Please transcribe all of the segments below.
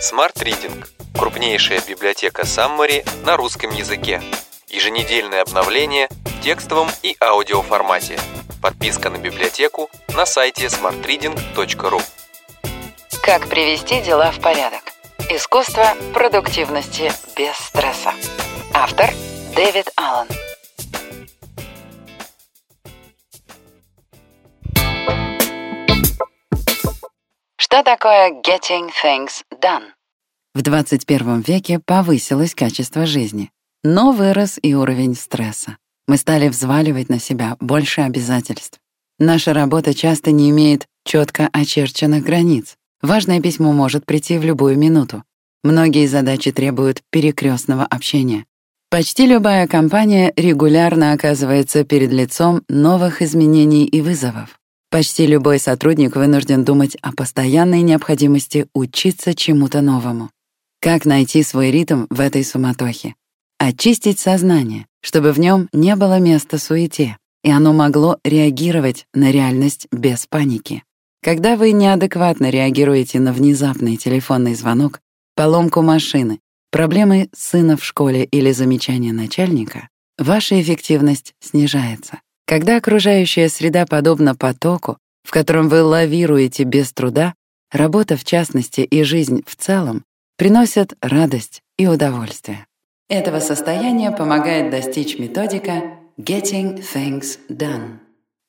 Smart Reading – крупнейшая библиотека Summary на русском языке. Еженедельное обновление в текстовом и аудиоформате. Подписка на библиотеку на сайте smartreading.ru Как привести дела в порядок? Искусство продуктивности без стресса. Автор Дэвид Аллен. Что такое getting things done? В 21 веке повысилось качество жизни, но вырос и уровень стресса. Мы стали взваливать на себя больше обязательств. Наша работа часто не имеет четко очерченных границ. Важное письмо может прийти в любую минуту. Многие задачи требуют перекрестного общения. Почти любая компания регулярно оказывается перед лицом новых изменений и вызовов. Почти любой сотрудник вынужден думать о постоянной необходимости учиться чему-то новому. Как найти свой ритм в этой суматохе? Очистить сознание, чтобы в нем не было места суете, и оно могло реагировать на реальность без паники. Когда вы неадекватно реагируете на внезапный телефонный звонок, поломку машины, проблемы сына в школе или замечание начальника, ваша эффективность снижается. Когда окружающая среда подобна потоку, в котором вы лавируете без труда, работа в частности и жизнь в целом приносят радость и удовольствие. Этого состояния помогает достичь методика Getting Things Done.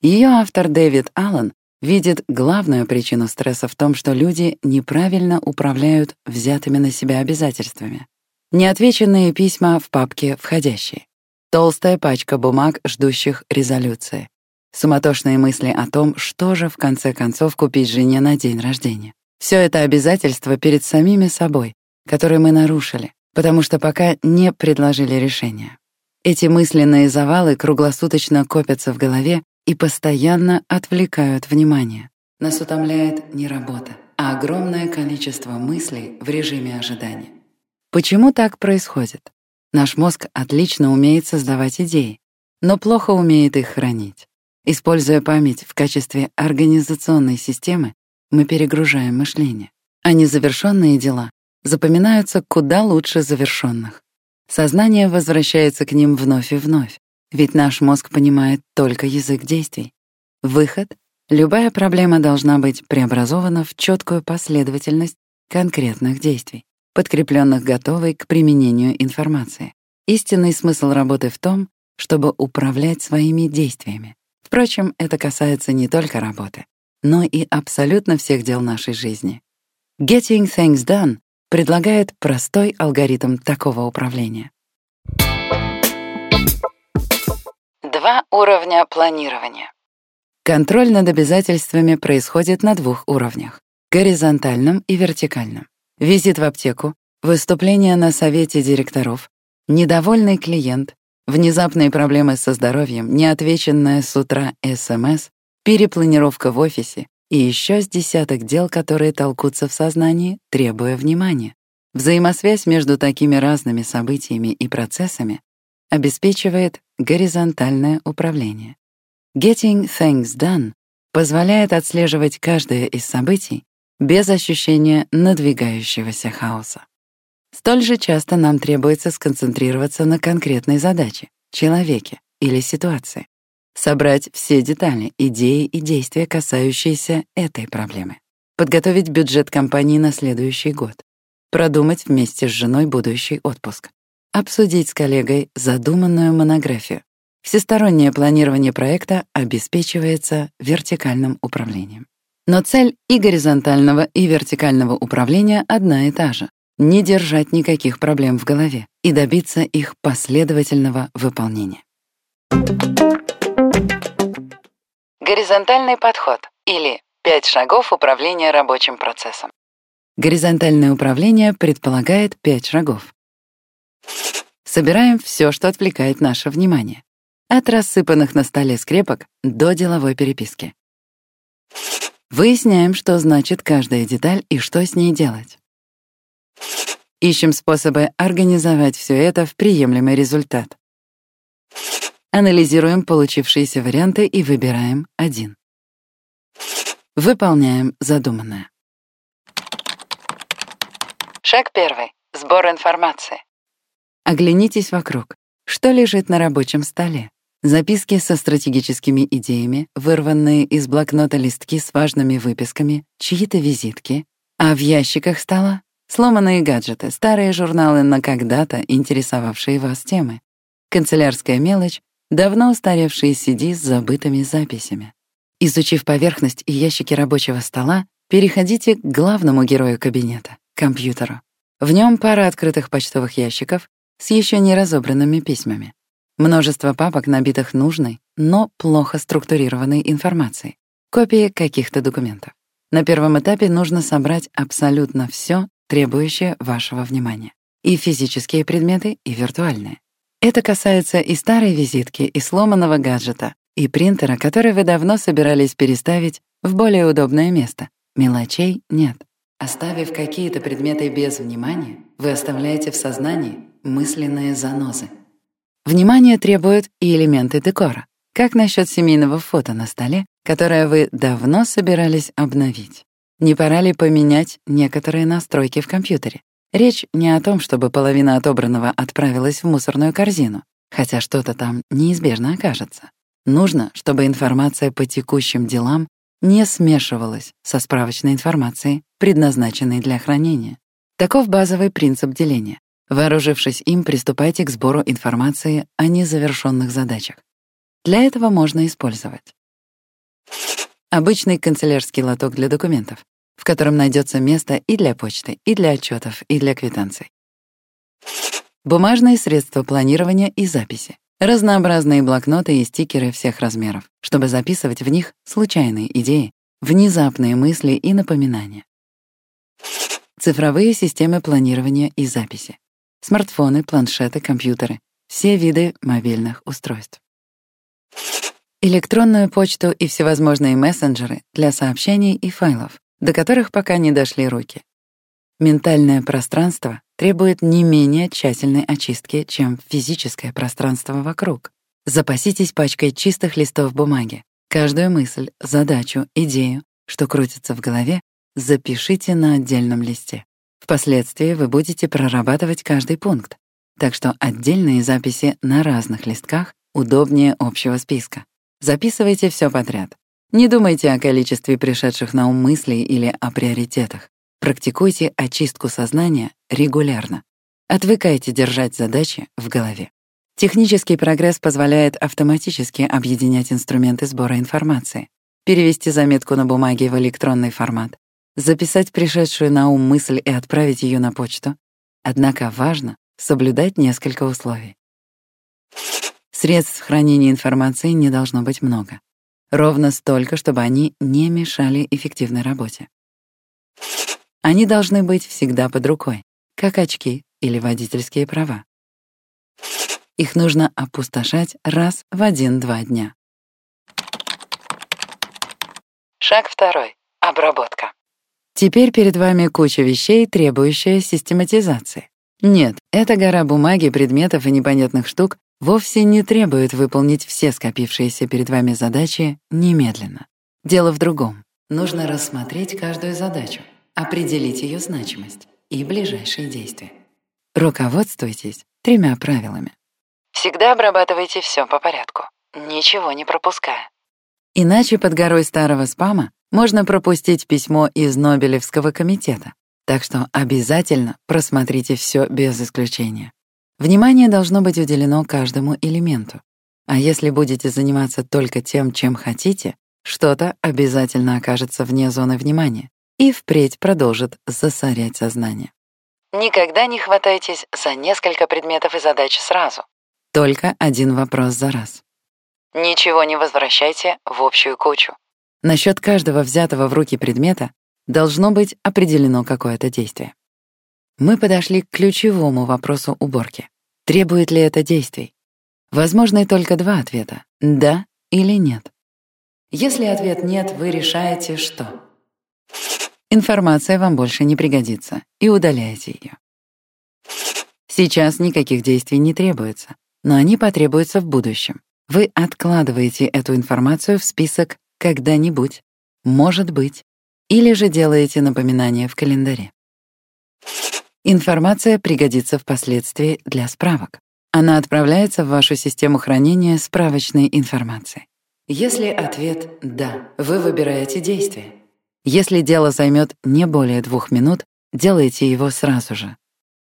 Ее автор Дэвид Аллен видит главную причину стресса в том, что люди неправильно управляют взятыми на себя обязательствами. Неотвеченные письма в папке «Входящие». Толстая пачка бумаг, ждущих резолюции. Суматошные мысли о том, что же в конце концов купить жене на день рождения. Все это обязательства перед самими собой, которые мы нарушили, потому что пока не предложили решения. Эти мысленные завалы круглосуточно копятся в голове и постоянно отвлекают внимание. Нас утомляет не работа, а огромное количество мыслей в режиме ожидания. Почему так происходит? Наш мозг отлично умеет создавать идеи, но плохо умеет их хранить. Используя память в качестве организационной системы, мы перегружаем мышление. А незавершенные дела запоминаются куда лучше завершенных. Сознание возвращается к ним вновь и вновь, ведь наш мозг понимает только язык действий. Выход — любая проблема должна быть преобразована в четкую последовательность конкретных действий подкрепленных готовой к применению информации. Истинный смысл работы в том, чтобы управлять своими действиями. Впрочем, это касается не только работы, но и абсолютно всех дел нашей жизни. Getting Things Done предлагает простой алгоритм такого управления. Два уровня планирования. Контроль над обязательствами происходит на двух уровнях — горизонтальном и вертикальном. Визит в аптеку, выступление на совете директоров, недовольный клиент, внезапные проблемы со здоровьем, неотвеченная с утра СМС, перепланировка в офисе и еще с десяток дел, которые толкутся в сознании, требуя внимания. Взаимосвязь между такими разными событиями и процессами обеспечивает горизонтальное управление. Getting Things Done позволяет отслеживать каждое из событий без ощущения надвигающегося хаоса. Столь же часто нам требуется сконцентрироваться на конкретной задаче, человеке или ситуации, собрать все детали, идеи и действия, касающиеся этой проблемы, подготовить бюджет компании на следующий год, продумать вместе с женой будущий отпуск, обсудить с коллегой задуманную монографию. Всестороннее планирование проекта обеспечивается вертикальным управлением. Но цель и горизонтального, и вертикального управления одна и та же — не держать никаких проблем в голове и добиться их последовательного выполнения. Горизонтальный подход или пять шагов управления рабочим процессом. Горизонтальное управление предполагает пять шагов. Собираем все, что отвлекает наше внимание. От рассыпанных на столе скрепок до деловой переписки. Выясняем, что значит каждая деталь и что с ней делать. Ищем способы организовать все это в приемлемый результат. Анализируем получившиеся варианты и выбираем один. Выполняем задуманное. Шаг первый. Сбор информации. Оглянитесь вокруг. Что лежит на рабочем столе? Записки со стратегическими идеями, вырванные из блокнота листки с важными выписками, чьи-то визитки, а в ящиках стола — сломанные гаджеты, старые журналы на когда-то интересовавшие вас темы, канцелярская мелочь, давно устаревшие CD с забытыми записями. Изучив поверхность и ящики рабочего стола, переходите к главному герою кабинета — компьютеру. В нем пара открытых почтовых ящиков с еще не разобранными письмами. Множество папок, набитых нужной, но плохо структурированной информацией, копии каких-то документов. На первом этапе нужно собрать абсолютно все, требующее вашего внимания. И физические предметы, и виртуальные. Это касается и старой визитки, и сломанного гаджета, и принтера, который вы давно собирались переставить в более удобное место. Мелочей нет. Оставив какие-то предметы без внимания, вы оставляете в сознании мысленные занозы. Внимание требуют и элементы декора. Как насчет семейного фото на столе, которое вы давно собирались обновить? Не пора ли поменять некоторые настройки в компьютере? Речь не о том, чтобы половина отобранного отправилась в мусорную корзину, хотя что-то там неизбежно окажется. Нужно, чтобы информация по текущим делам не смешивалась со справочной информацией, предназначенной для хранения. Таков базовый принцип деления. Вооружившись им, приступайте к сбору информации о незавершенных задачах. Для этого можно использовать обычный канцелярский лоток для документов, в котором найдется место и для почты, и для отчетов, и для квитанций. Бумажные средства планирования и записи. Разнообразные блокноты и стикеры всех размеров, чтобы записывать в них случайные идеи, внезапные мысли и напоминания. Цифровые системы планирования и записи смартфоны, планшеты, компьютеры, все виды мобильных устройств. Электронную почту и всевозможные мессенджеры для сообщений и файлов, до которых пока не дошли руки. Ментальное пространство требует не менее тщательной очистки, чем физическое пространство вокруг. Запаситесь пачкой чистых листов бумаги. Каждую мысль, задачу, идею, что крутится в голове, запишите на отдельном листе. Впоследствии вы будете прорабатывать каждый пункт, так что отдельные записи на разных листках удобнее общего списка. Записывайте все подряд. Не думайте о количестве пришедших на ум мыслей или о приоритетах. Практикуйте очистку сознания регулярно. Отвыкайте держать задачи в голове. Технический прогресс позволяет автоматически объединять инструменты сбора информации, перевести заметку на бумаге в электронный формат, записать пришедшую на ум мысль и отправить ее на почту. Однако важно соблюдать несколько условий. Средств хранения информации не должно быть много. Ровно столько, чтобы они не мешали эффективной работе. Они должны быть всегда под рукой, как очки или водительские права. Их нужно опустошать раз в один-два дня. Шаг второй. Обработка. Теперь перед вами куча вещей, требующая систематизации. Нет, эта гора бумаги, предметов и непонятных штук вовсе не требует выполнить все скопившиеся перед вами задачи немедленно. Дело в другом. Нужно рассмотреть каждую задачу, определить ее значимость и ближайшие действия. Руководствуйтесь тремя правилами. Всегда обрабатывайте все по порядку, ничего не пропуская. Иначе под горой старого спама можно пропустить письмо из Нобелевского комитета, так что обязательно просмотрите все без исключения. Внимание должно быть уделено каждому элементу. А если будете заниматься только тем, чем хотите, что-то обязательно окажется вне зоны внимания и впредь продолжит засорять сознание. Никогда не хватайтесь за несколько предметов и задач сразу. Только один вопрос за раз. Ничего не возвращайте в общую кучу. Насчет каждого взятого в руки предмета должно быть определено какое-то действие. Мы подошли к ключевому вопросу уборки. Требует ли это действий? Возможны только два ответа — да или нет. Если ответ «нет», вы решаете, что информация вам больше не пригодится, и удаляете ее. Сейчас никаких действий не требуется, но они потребуются в будущем. Вы откладываете эту информацию в список когда-нибудь, может быть, или же делаете напоминание в календаре. Информация пригодится впоследствии для справок. Она отправляется в вашу систему хранения справочной информации. Если ответ «да», вы выбираете действие. Если дело займет не более двух минут, делайте его сразу же.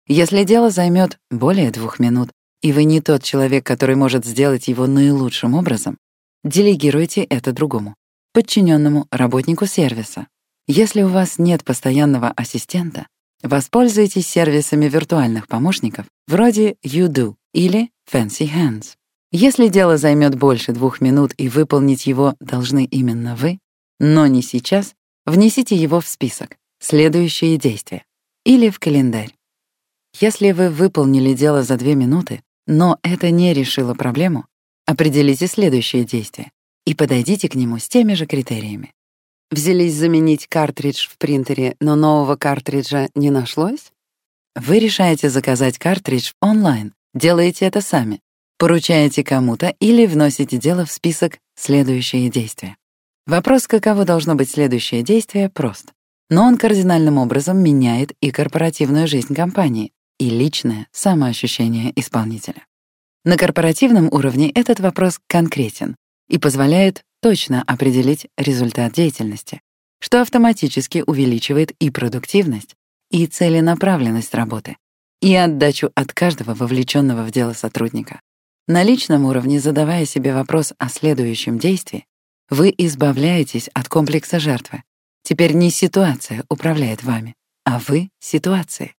Если дело займет более двух минут, и вы не тот человек, который может сделать его наилучшим образом, делегируйте это другому, подчиненному работнику сервиса. Если у вас нет постоянного ассистента, воспользуйтесь сервисами виртуальных помощников вроде YouDo или Fancy Hands. Если дело займет больше двух минут и выполнить его должны именно вы, но не сейчас, внесите его в список «Следующие действия» или в календарь. Если вы выполнили дело за две минуты, но это не решило проблему, определите следующее действие и подойдите к нему с теми же критериями. Взялись заменить картридж в принтере, но нового картриджа не нашлось? Вы решаете заказать картридж онлайн, делаете это сами, поручаете кому-то или вносите дело в список «Следующие действия». Вопрос, каково должно быть следующее действие, прост. Но он кардинальным образом меняет и корпоративную жизнь компании, и личное самоощущение исполнителя. На корпоративном уровне этот вопрос конкретен и позволяет точно определить результат деятельности, что автоматически увеличивает и продуктивность, и целенаправленность работы, и отдачу от каждого вовлеченного в дело сотрудника. На личном уровне, задавая себе вопрос о следующем действии, вы избавляетесь от комплекса жертвы. Теперь не ситуация управляет вами, а вы — ситуацией.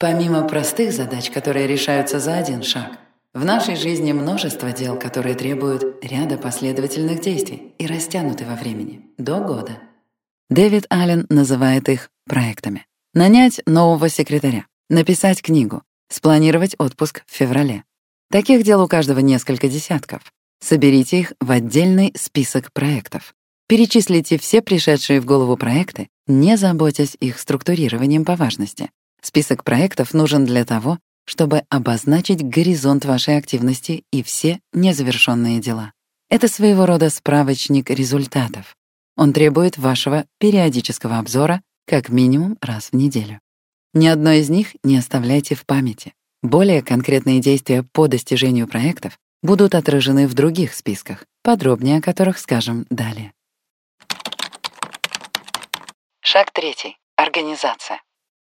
Помимо простых задач, которые решаются за один шаг, в нашей жизни множество дел, которые требуют ряда последовательных действий и растянуты во времени, до года. Дэвид Аллен называет их проектами. Нанять нового секретаря, написать книгу, спланировать отпуск в феврале. Таких дел у каждого несколько десятков. Соберите их в отдельный список проектов. Перечислите все пришедшие в голову проекты, не заботясь их структурированием по важности. Список проектов нужен для того, чтобы обозначить горизонт вашей активности и все незавершенные дела. Это своего рода справочник результатов. Он требует вашего периодического обзора как минимум раз в неделю. Ни одно из них не оставляйте в памяти. Более конкретные действия по достижению проектов будут отражены в других списках, подробнее о которых скажем далее. Шаг третий. Организация.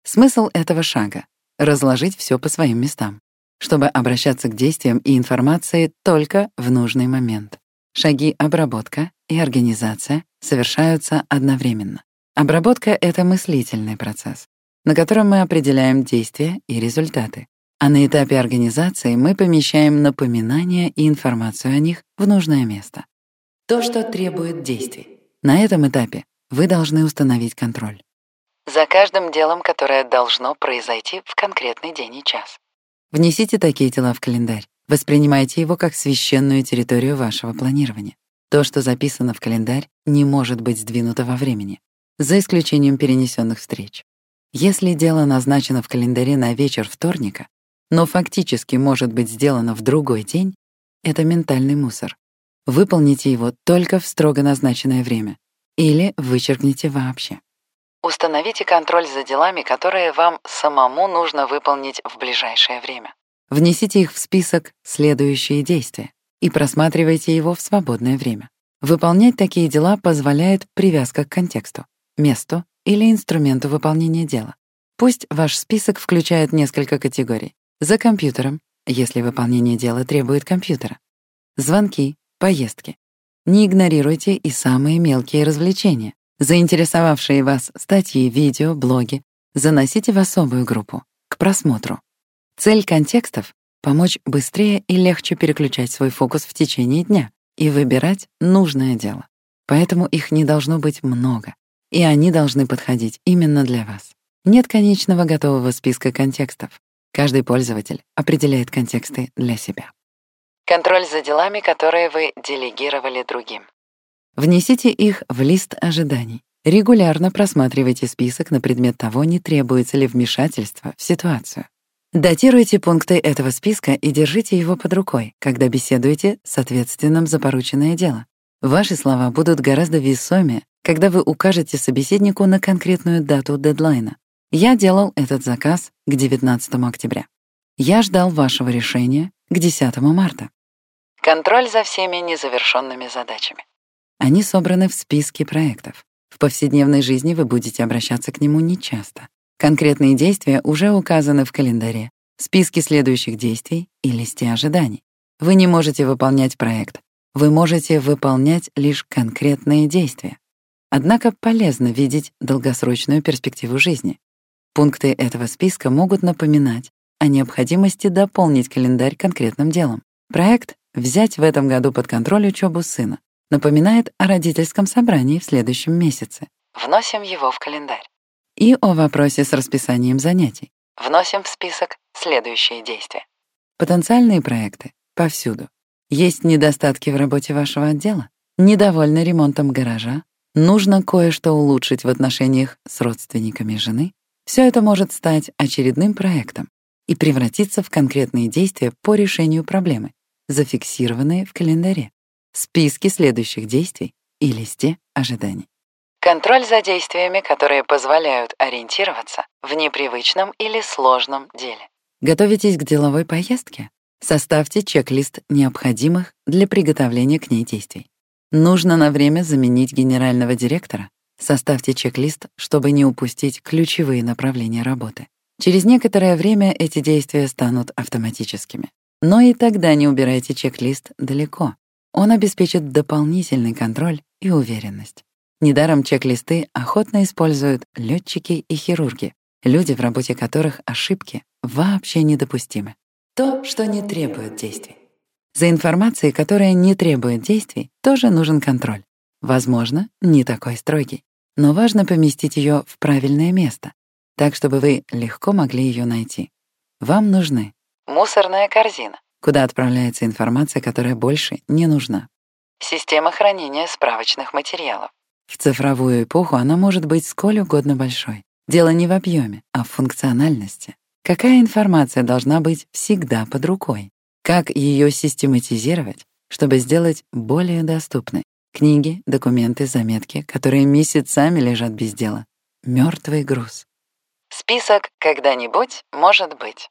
Смысл этого шага — разложить все по своим местам, чтобы обращаться к действиям и информации только в нужный момент. Шаги обработка и организация совершаются одновременно. Обработка — это мыслительный процесс, на котором мы определяем действия и результаты. А на этапе организации мы помещаем напоминания и информацию о них в нужное место. То, что требует действий. На этом этапе вы должны установить контроль за каждым делом, которое должно произойти в конкретный день и час. Внесите такие дела в календарь. Воспринимайте его как священную территорию вашего планирования. То, что записано в календарь, не может быть сдвинуто во времени, за исключением перенесенных встреч. Если дело назначено в календаре на вечер вторника, но фактически может быть сделано в другой день, это ментальный мусор. Выполните его только в строго назначенное время или вычеркните вообще. Установите контроль за делами, которые вам самому нужно выполнить в ближайшее время. Внесите их в список «Следующие действия» и просматривайте его в свободное время. Выполнять такие дела позволяет привязка к контексту, месту или инструменту выполнения дела. Пусть ваш список включает несколько категорий. За компьютером, если выполнение дела требует компьютера. Звонки, поездки. Не игнорируйте и самые мелкие развлечения, Заинтересовавшие вас статьи, видео, блоги заносите в особую группу, к просмотру. Цель контекстов — помочь быстрее и легче переключать свой фокус в течение дня и выбирать нужное дело. Поэтому их не должно быть много, и они должны подходить именно для вас. Нет конечного готового списка контекстов. Каждый пользователь определяет контексты для себя. Контроль за делами, которые вы делегировали другим. Внесите их в лист ожиданий. Регулярно просматривайте список на предмет того, не требуется ли вмешательства в ситуацию. Датируйте пункты этого списка и держите его под рукой, когда беседуете с ответственным за порученное дело. Ваши слова будут гораздо весомее, когда вы укажете собеседнику на конкретную дату дедлайна. Я делал этот заказ к 19 октября. Я ждал вашего решения к 10 марта. Контроль за всеми незавершенными задачами. Они собраны в списке проектов. В повседневной жизни вы будете обращаться к нему нечасто. Конкретные действия уже указаны в календаре, списке следующих действий и листе ожиданий. Вы не можете выполнять проект. Вы можете выполнять лишь конкретные действия. Однако полезно видеть долгосрочную перспективу жизни. Пункты этого списка могут напоминать о необходимости дополнить календарь конкретным делом. Проект «Взять в этом году под контроль учебу сына» напоминает о родительском собрании в следующем месяце. Вносим его в календарь. И о вопросе с расписанием занятий. Вносим в список следующие действия. Потенциальные проекты повсюду. Есть недостатки в работе вашего отдела? Недовольны ремонтом гаража? Нужно кое-что улучшить в отношениях с родственниками жены? Все это может стать очередным проектом и превратиться в конкретные действия по решению проблемы, зафиксированные в календаре, списке следующих действий и листе ожиданий. Контроль за действиями, которые позволяют ориентироваться в непривычном или сложном деле. Готовитесь к деловой поездке? Составьте чек-лист необходимых для приготовления к ней действий. Нужно на время заменить генерального директора? Составьте чек-лист, чтобы не упустить ключевые направления работы. Через некоторое время эти действия станут автоматическими. Но и тогда не убирайте чек-лист далеко. Он обеспечит дополнительный контроль и уверенность. Недаром чек-листы охотно используют летчики и хирурги, люди, в работе которых ошибки вообще недопустимы. То, что не требует действий. За информацией, которая не требует действий, тоже нужен контроль. Возможно, не такой строгий, но важно поместить ее в правильное место, так, чтобы вы легко могли ее найти. Вам нужны Мусорная корзина. Куда отправляется информация, которая больше не нужна. Система хранения справочных материалов. В цифровую эпоху она может быть сколь угодно большой. Дело не в объеме, а в функциональности. Какая информация должна быть всегда под рукой? Как ее систематизировать, чтобы сделать более доступной? Книги, документы, заметки, которые месяцами лежат без дела. Мертвый груз. Список «Когда-нибудь может быть».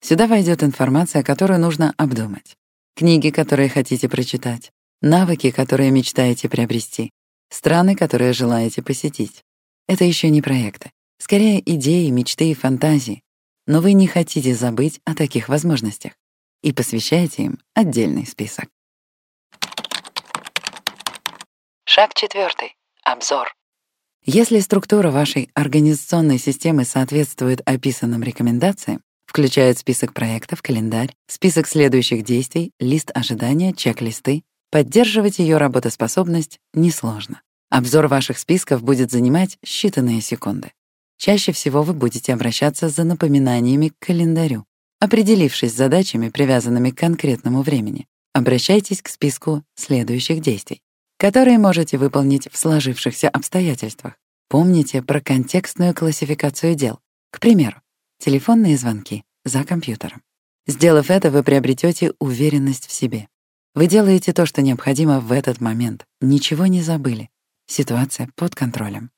Сюда войдет информация, которую нужно обдумать. Книги, которые хотите прочитать. Навыки, которые мечтаете приобрести. Страны, которые желаете посетить. Это еще не проекты. Скорее, идеи, мечты и фантазии, но вы не хотите забыть о таких возможностях и посвящаете им отдельный список. Шаг четвертый. Обзор. Если структура вашей организационной системы соответствует описанным рекомендациям, включает список проектов, календарь, список следующих действий, лист ожидания, чек-листы, поддерживать ее работоспособность несложно. Обзор ваших списков будет занимать считанные секунды. Чаще всего вы будете обращаться за напоминаниями к календарю. Определившись с задачами, привязанными к конкретному времени, обращайтесь к списку следующих действий, которые можете выполнить в сложившихся обстоятельствах. Помните про контекстную классификацию дел. К примеру, телефонные звонки за компьютером. Сделав это, вы приобретете уверенность в себе. Вы делаете то, что необходимо в этот момент. Ничего не забыли. Ситуация под контролем.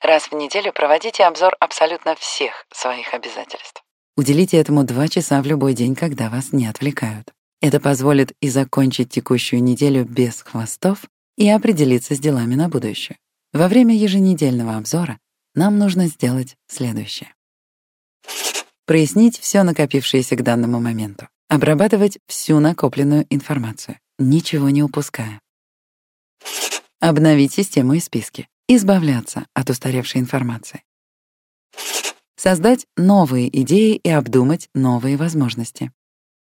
Раз в неделю проводите обзор абсолютно всех своих обязательств. Уделите этому два часа в любой день, когда вас не отвлекают. Это позволит и закончить текущую неделю без хвостов, и определиться с делами на будущее. Во время еженедельного обзора нам нужно сделать следующее. Прояснить все накопившееся к данному моменту. Обрабатывать всю накопленную информацию, ничего не упуская. Обновить систему и списки. Избавляться от устаревшей информации. Создать новые идеи и обдумать новые возможности.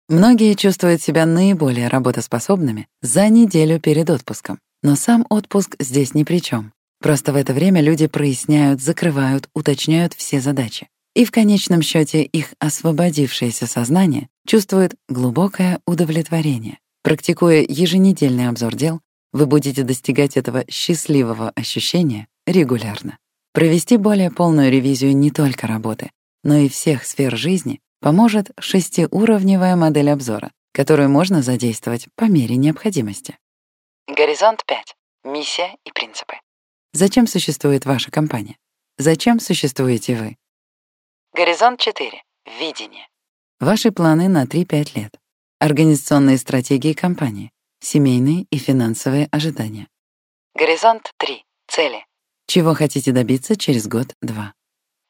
Многие чувствуют себя наиболее работоспособными за неделю перед отпуском. Но сам отпуск здесь ни при чем. Просто в это время люди проясняют, закрывают, уточняют все задачи. И в конечном счете их освободившееся сознание чувствует глубокое удовлетворение. Практикуя еженедельный обзор дел, вы будете достигать этого счастливого ощущения регулярно. Провести более полную ревизию не только работы, но и всех сфер жизни поможет шестиуровневая модель обзора, которую можно задействовать по мере необходимости. Горизонт 5. Миссия и принципы. Зачем существует ваша компания? Зачем существуете вы? Горизонт 4. Видение. Ваши планы на 3-5 лет. Организационные стратегии компании. Семейные и финансовые ожидания. Горизонт 3. Цели. Чего хотите добиться через год-два.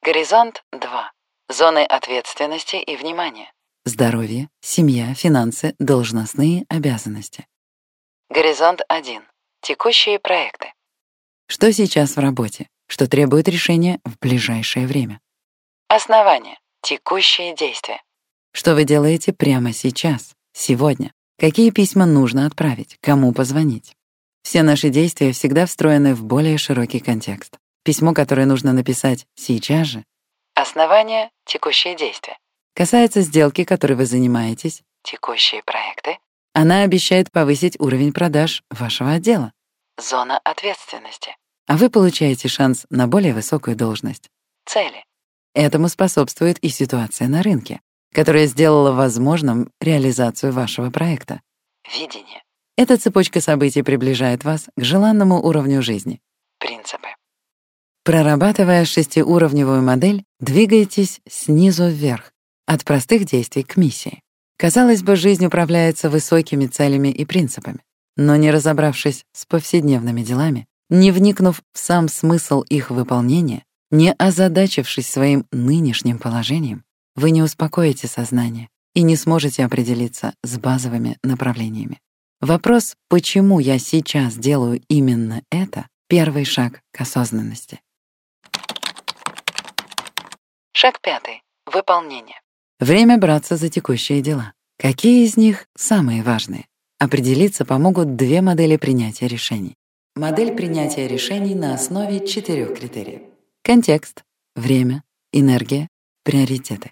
Горизонт 2. Зоны ответственности и внимания. Здоровье, семья, финансы, должностные обязанности. Горизонт 1. Текущие проекты. Что сейчас в работе? Что требует решения в ближайшее время? Основание. Текущие действия. Что вы делаете прямо сейчас, сегодня? Какие письма нужно отправить? Кому позвонить? Все наши действия всегда встроены в более широкий контекст. Письмо, которое нужно написать сейчас же, Основание. Текущие действия. касается сделки, которой вы занимаетесь. Текущие проекты. Она обещает повысить уровень продаж вашего отдела, Зона ответственности. а вы получаете шанс на более высокую должность. Цели. Этому способствует и ситуация на рынке, которая сделала возможным реализацию вашего проекта. Видение. Эта цепочка событий приближает вас к желанному уровню жизни. Принципы. Прорабатывая шестиуровневую модель, двигайтесь снизу вверх, от простых действий к миссии. Казалось бы, жизнь управляется высокими целями и принципами, но не разобравшись с повседневными делами, не вникнув в сам смысл их выполнения, не озадачившись своим нынешним положением, вы не успокоите сознание и не сможете определиться с базовыми направлениями. Вопрос, почему я сейчас делаю именно это, первый шаг к осознанности. Шаг пятый. Выполнение. Время браться за текущие дела. Какие из них самые важные? Определиться помогут две модели принятия решений. Модель принятия решений на основе четырех критериев. Контекст, время, энергия, приоритеты.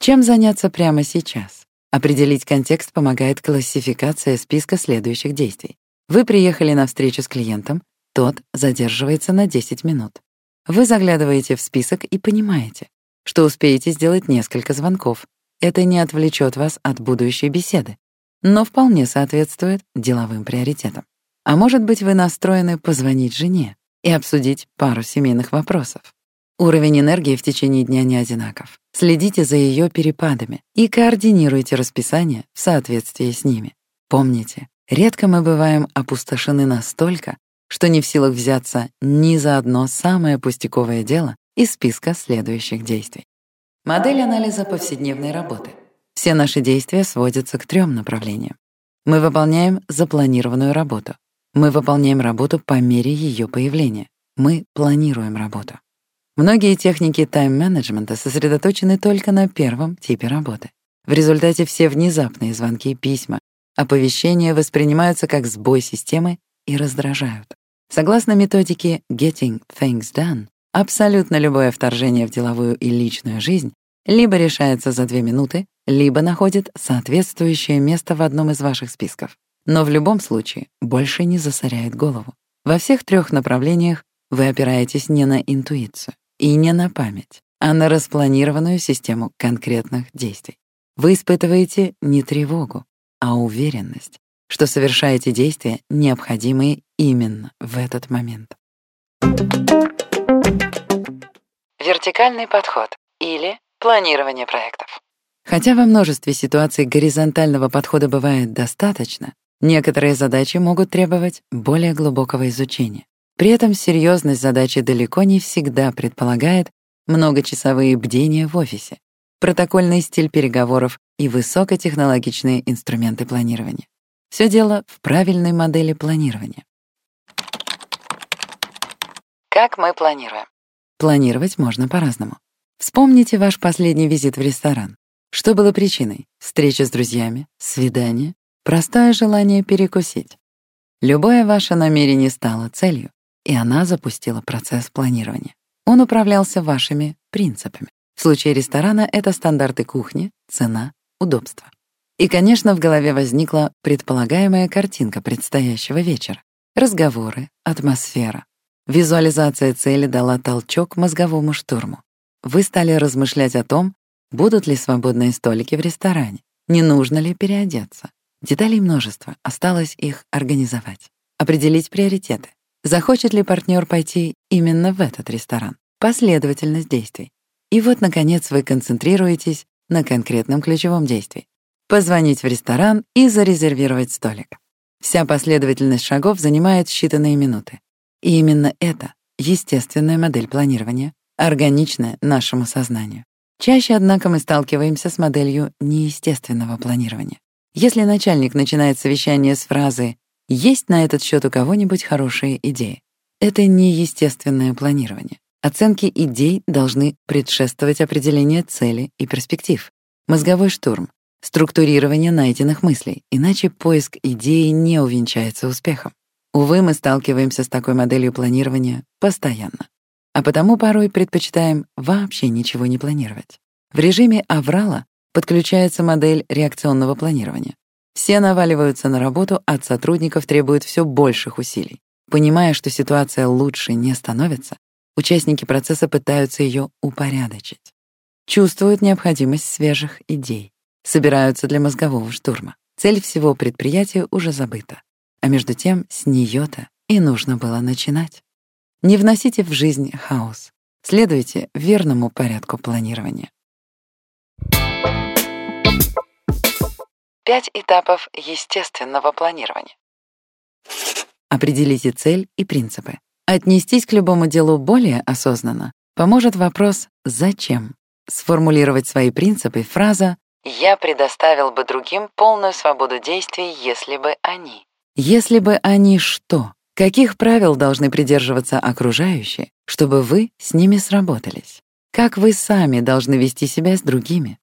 Чем заняться прямо сейчас? Определить контекст помогает классификация списка следующих действий. Вы приехали на встречу с клиентом, тот задерживается на 10 минут. Вы заглядываете в список и понимаете, что успеете сделать несколько звонков. Это не отвлечет вас от будущей беседы, но вполне соответствует деловым приоритетам. А может быть, вы настроены позвонить жене и обсудить пару семейных вопросов. Уровень энергии в течение дня не одинаков. Следите за ее перепадами и координируйте расписание в соответствии с ними. Помните, редко мы бываем опустошены настолько, что не в силах взяться ни за одно самое пустяковое дело из списка следующих действий. Модель анализа повседневной работы. Все наши действия сводятся к трем направлениям. Мы выполняем запланированную работу. Мы выполняем работу по мере ее появления. Мы планируем работу. Многие техники тайм-менеджмента сосредоточены только на первом типе работы. В результате все внезапные звонки, письма, оповещения воспринимаются как сбой системы и раздражают. Согласно методике Getting Things Done, абсолютно любое вторжение в деловую и личную жизнь либо решается за две минуты, либо находит соответствующее место в одном из ваших списков. Но в любом случае больше не засоряет голову. Во всех трех направлениях вы опираетесь не на интуицию и не на память, а на распланированную систему конкретных действий. Вы испытываете не тревогу, а уверенность, что совершаете действия, необходимые именно в этот момент. Вертикальный подход или планирование проектов. Хотя во множестве ситуаций горизонтального подхода бывает достаточно, некоторые задачи могут требовать более глубокого изучения. При этом серьезность задачи далеко не всегда предполагает многочасовые бдения в офисе, протокольный стиль переговоров и высокотехнологичные инструменты планирования. Все дело в правильной модели планирования. Как мы планируем? Планировать можно по-разному. Вспомните ваш последний визит в ресторан. Что было причиной? Встреча с друзьями, свидание, простое желание перекусить. Любое ваше намерение стало целью, и она запустила процесс планирования. Он управлялся вашими принципами. В случае ресторана это стандарты кухни, цена, удобство. И, конечно, в голове возникла предполагаемая картинка предстоящего вечера. Разговоры, атмосфера. Визуализация цели дала толчок мозговому штурму. Вы стали размышлять о том, будут ли свободные столики в ресторане, не нужно ли переодеться. Деталей множество, осталось их организовать. Определить приоритеты. Захочет ли партнер пойти именно в этот ресторан? Последовательность действий. И вот, наконец, вы концентрируетесь на конкретном ключевом действии. Позвонить в ресторан и зарезервировать столик. Вся последовательность шагов занимает считанные минуты. И именно это естественная модель планирования, органичная нашему сознанию. Чаще, однако, мы сталкиваемся с моделью неестественного планирования. Если начальник начинает совещание с фразы «Есть на этот счет у кого-нибудь хорошие идеи?» Это неестественное планирование. Оценки идей должны предшествовать определению цели и перспектив. Мозговой штурм, структурирование найденных мыслей, иначе поиск идеи не увенчается успехом. Увы, мы сталкиваемся с такой моделью планирования постоянно. А потому порой предпочитаем вообще ничего не планировать. В режиме аврала подключается модель реакционного планирования. Все наваливаются на работу, от сотрудников требуют все больших усилий. Понимая, что ситуация лучше не становится, участники процесса пытаются ее упорядочить. Чувствуют необходимость свежих идей. Собираются для мозгового штурма. Цель всего предприятия уже забыта. А между тем с нее-то и нужно было начинать. Не вносите в жизнь хаос. Следуйте верному порядку планирования. Пять этапов естественного планирования. Определите цель и принципы. Отнестись к любому делу более осознанно поможет вопрос «Зачем?». Сформулировать свои принципы фраза «Я предоставил бы другим полную свободу действий, если бы они». Если бы они что? Каких правил должны придерживаться окружающие, чтобы вы с ними сработались? Как вы сами должны вести себя с другими?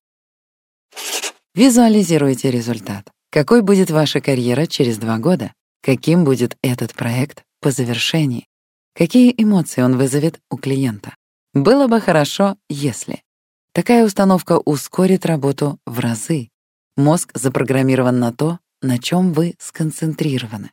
Визуализируйте результат. Какой будет ваша карьера через два года? Каким будет этот проект по завершении? Какие эмоции он вызовет у клиента? Было бы хорошо, если. Такая установка ускорит работу в разы. Мозг запрограммирован на то, на чем вы сконцентрированы.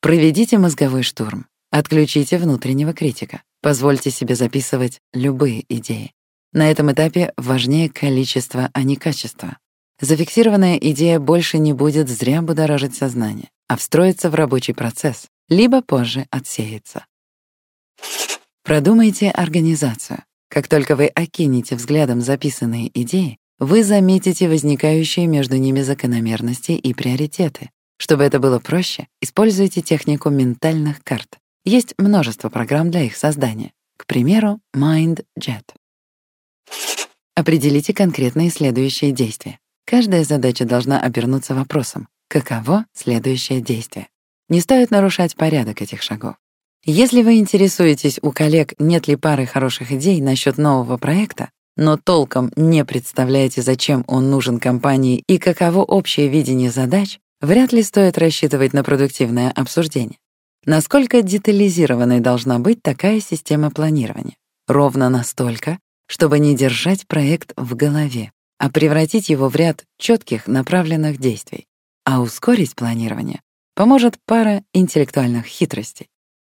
Проведите мозговой штурм. Отключите внутреннего критика. Позвольте себе записывать любые идеи. На этом этапе важнее количество, а не качество. Зафиксированная идея больше не будет зря будоражить сознание, а встроится в рабочий процесс, либо позже отсеется. Продумайте организацию. Как только вы окинете взглядом записанные идеи, вы заметите возникающие между ними закономерности и приоритеты. Чтобы это было проще, используйте технику ментальных карт. Есть множество программ для их создания. К примеру, MindJet. Определите конкретные следующие действия. Каждая задача должна обернуться вопросом «Каково следующее действие?». Не стоит нарушать порядок этих шагов. Если вы интересуетесь у коллег, нет ли пары хороших идей насчет нового проекта, но толком не представляете, зачем он нужен компании и каково общее видение задач, вряд ли стоит рассчитывать на продуктивное обсуждение. Насколько детализированной должна быть такая система планирования? Ровно настолько, чтобы не держать проект в голове, а превратить его в ряд четких направленных действий. А ускорить планирование поможет пара интеллектуальных хитростей.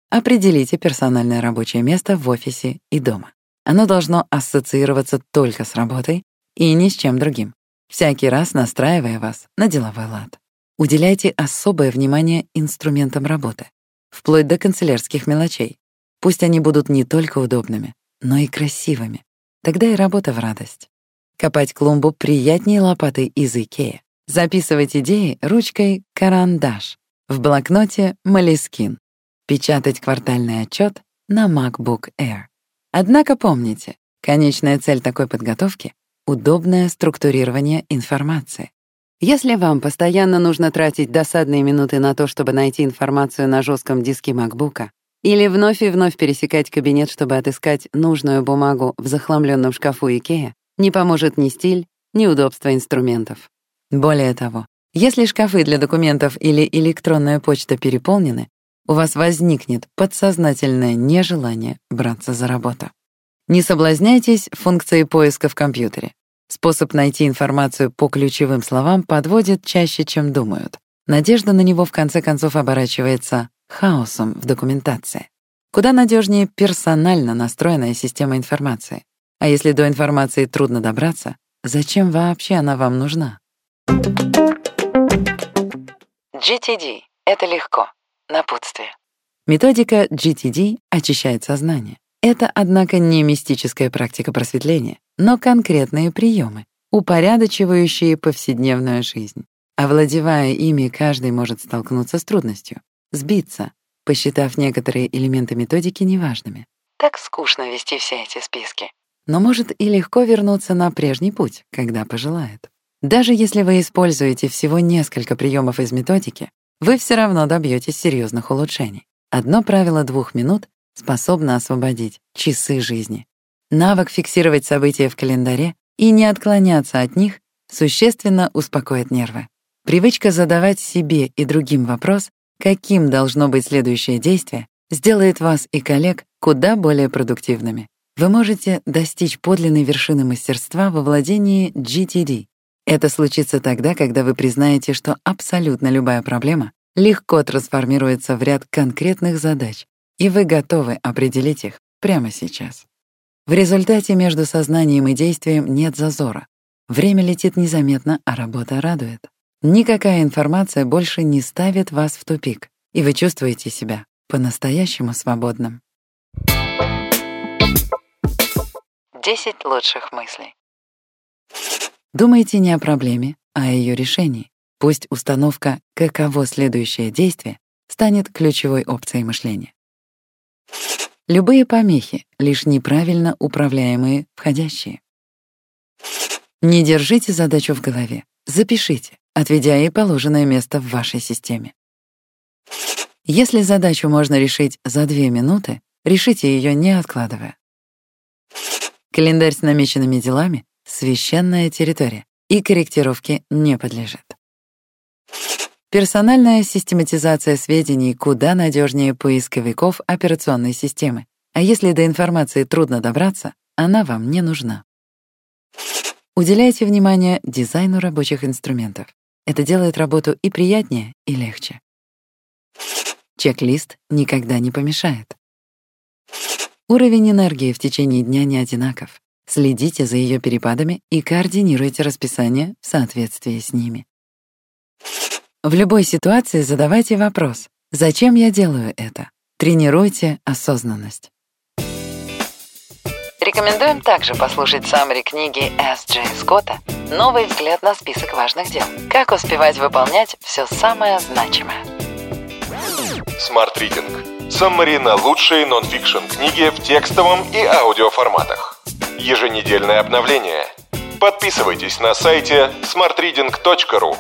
Определите персональное рабочее место в офисе и дома. Оно должно ассоциироваться только с работой и ни с чем другим, всякий раз настраивая вас на деловой лад. Уделяйте особое внимание инструментам работы, вплоть до канцелярских мелочей. Пусть они будут не только удобными, но и красивыми. Тогда и работа в радость. Копать клумбу приятнее лопатой из Икеи. Записывать идеи ручкой «Карандаш», в блокноте «Молескин», печатать квартальный отчет на MacBook Air. Однако помните, конечная цель такой подготовки — удобное структурирование информации. Если вам постоянно нужно тратить досадные минуты на то, чтобы найти информацию на жестком диске MacBook, или вновь и вновь пересекать кабинет, чтобы отыскать нужную бумагу в захламленном шкафу Икея, не поможет ни стиль, ни удобство инструментов. Более того, если шкафы для документов или электронная почта переполнены, у вас возникнет подсознательное нежелание браться за работу. Не соблазняйтесь функцией поиска в компьютере. Способ найти информацию по ключевым словам подводит чаще, чем думают. Надежда на него в конце концов оборачивается хаосом в документации. Куда надежнее персонально настроенная система информации. А если до информации трудно добраться, зачем вообще она вам нужна? GTD — это легко. Напутствие. Методика GTD очищает сознание. Это, однако, не мистическая практика просветления, но конкретные приемы, упорядочивающие повседневную жизнь. Овладевая ими, каждый может столкнуться с трудностью, сбиться, посчитав некоторые элементы методики неважными. Так скучно вести все эти списки. Но может и легко вернуться на прежний путь, когда пожелает. Даже если вы используете всего несколько приемов из методики, вы все равно добьетесь серьезных улучшений. Одно правило двух минут способно освободить часы жизни. Навык фиксировать события в календаре и не отклоняться от них существенно успокоит нервы. Привычка задавать себе и другим вопрос, каким должно быть следующее действие, сделает вас и коллег куда более продуктивными. Вы можете достичь подлинной вершины мастерства во владении GTD. Это случится тогда, когда вы признаете, что абсолютно любая проблема легко трансформируется в ряд конкретных задач, и вы готовы определить их прямо сейчас. В результате между сознанием и действием нет зазора. Время летит незаметно, а работа радует. Никакая информация больше не ставит вас в тупик, и вы чувствуете себя по-настоящему свободным. 10 лучших мыслей. Думайте не о проблеме, а о ее решении. Пусть установка «каково следующее действие» станет ключевой опцией мышления. Любые помехи — лишь неправильно управляемые входящие. Не держите задачу в голове, запишите, отведя ей положенное место в вашей системе. Если задачу можно решить за две минуты, решите ее не откладывая. Календарь с намеченными делами — священная территория, и корректировке не подлежит. Персональная систематизация сведений куда надежнее поисковиков операционной системы, а если до информации трудно добраться, она вам не нужна. Уделяйте внимание дизайну рабочих инструментов. Это делает работу и приятнее, и легче. Чек-лист никогда не помешает. Уровень энергии в течение дня не одинаков. Следите за ее перепадами и координируйте расписание в соответствии с ними. В любой ситуации задавайте вопрос «Зачем я делаю это?» Тренируйте осознанность. Рекомендуем также послушать саммари книги С. Джей Скотта «Новый взгляд на список важных дел. Как успевать выполнять все самое значимое». Smart Reading. Саммари на лучшие нонфикшн книги в текстовом и аудиоформатах. Еженедельное обновление. Подписывайтесь на сайте smartreading.ru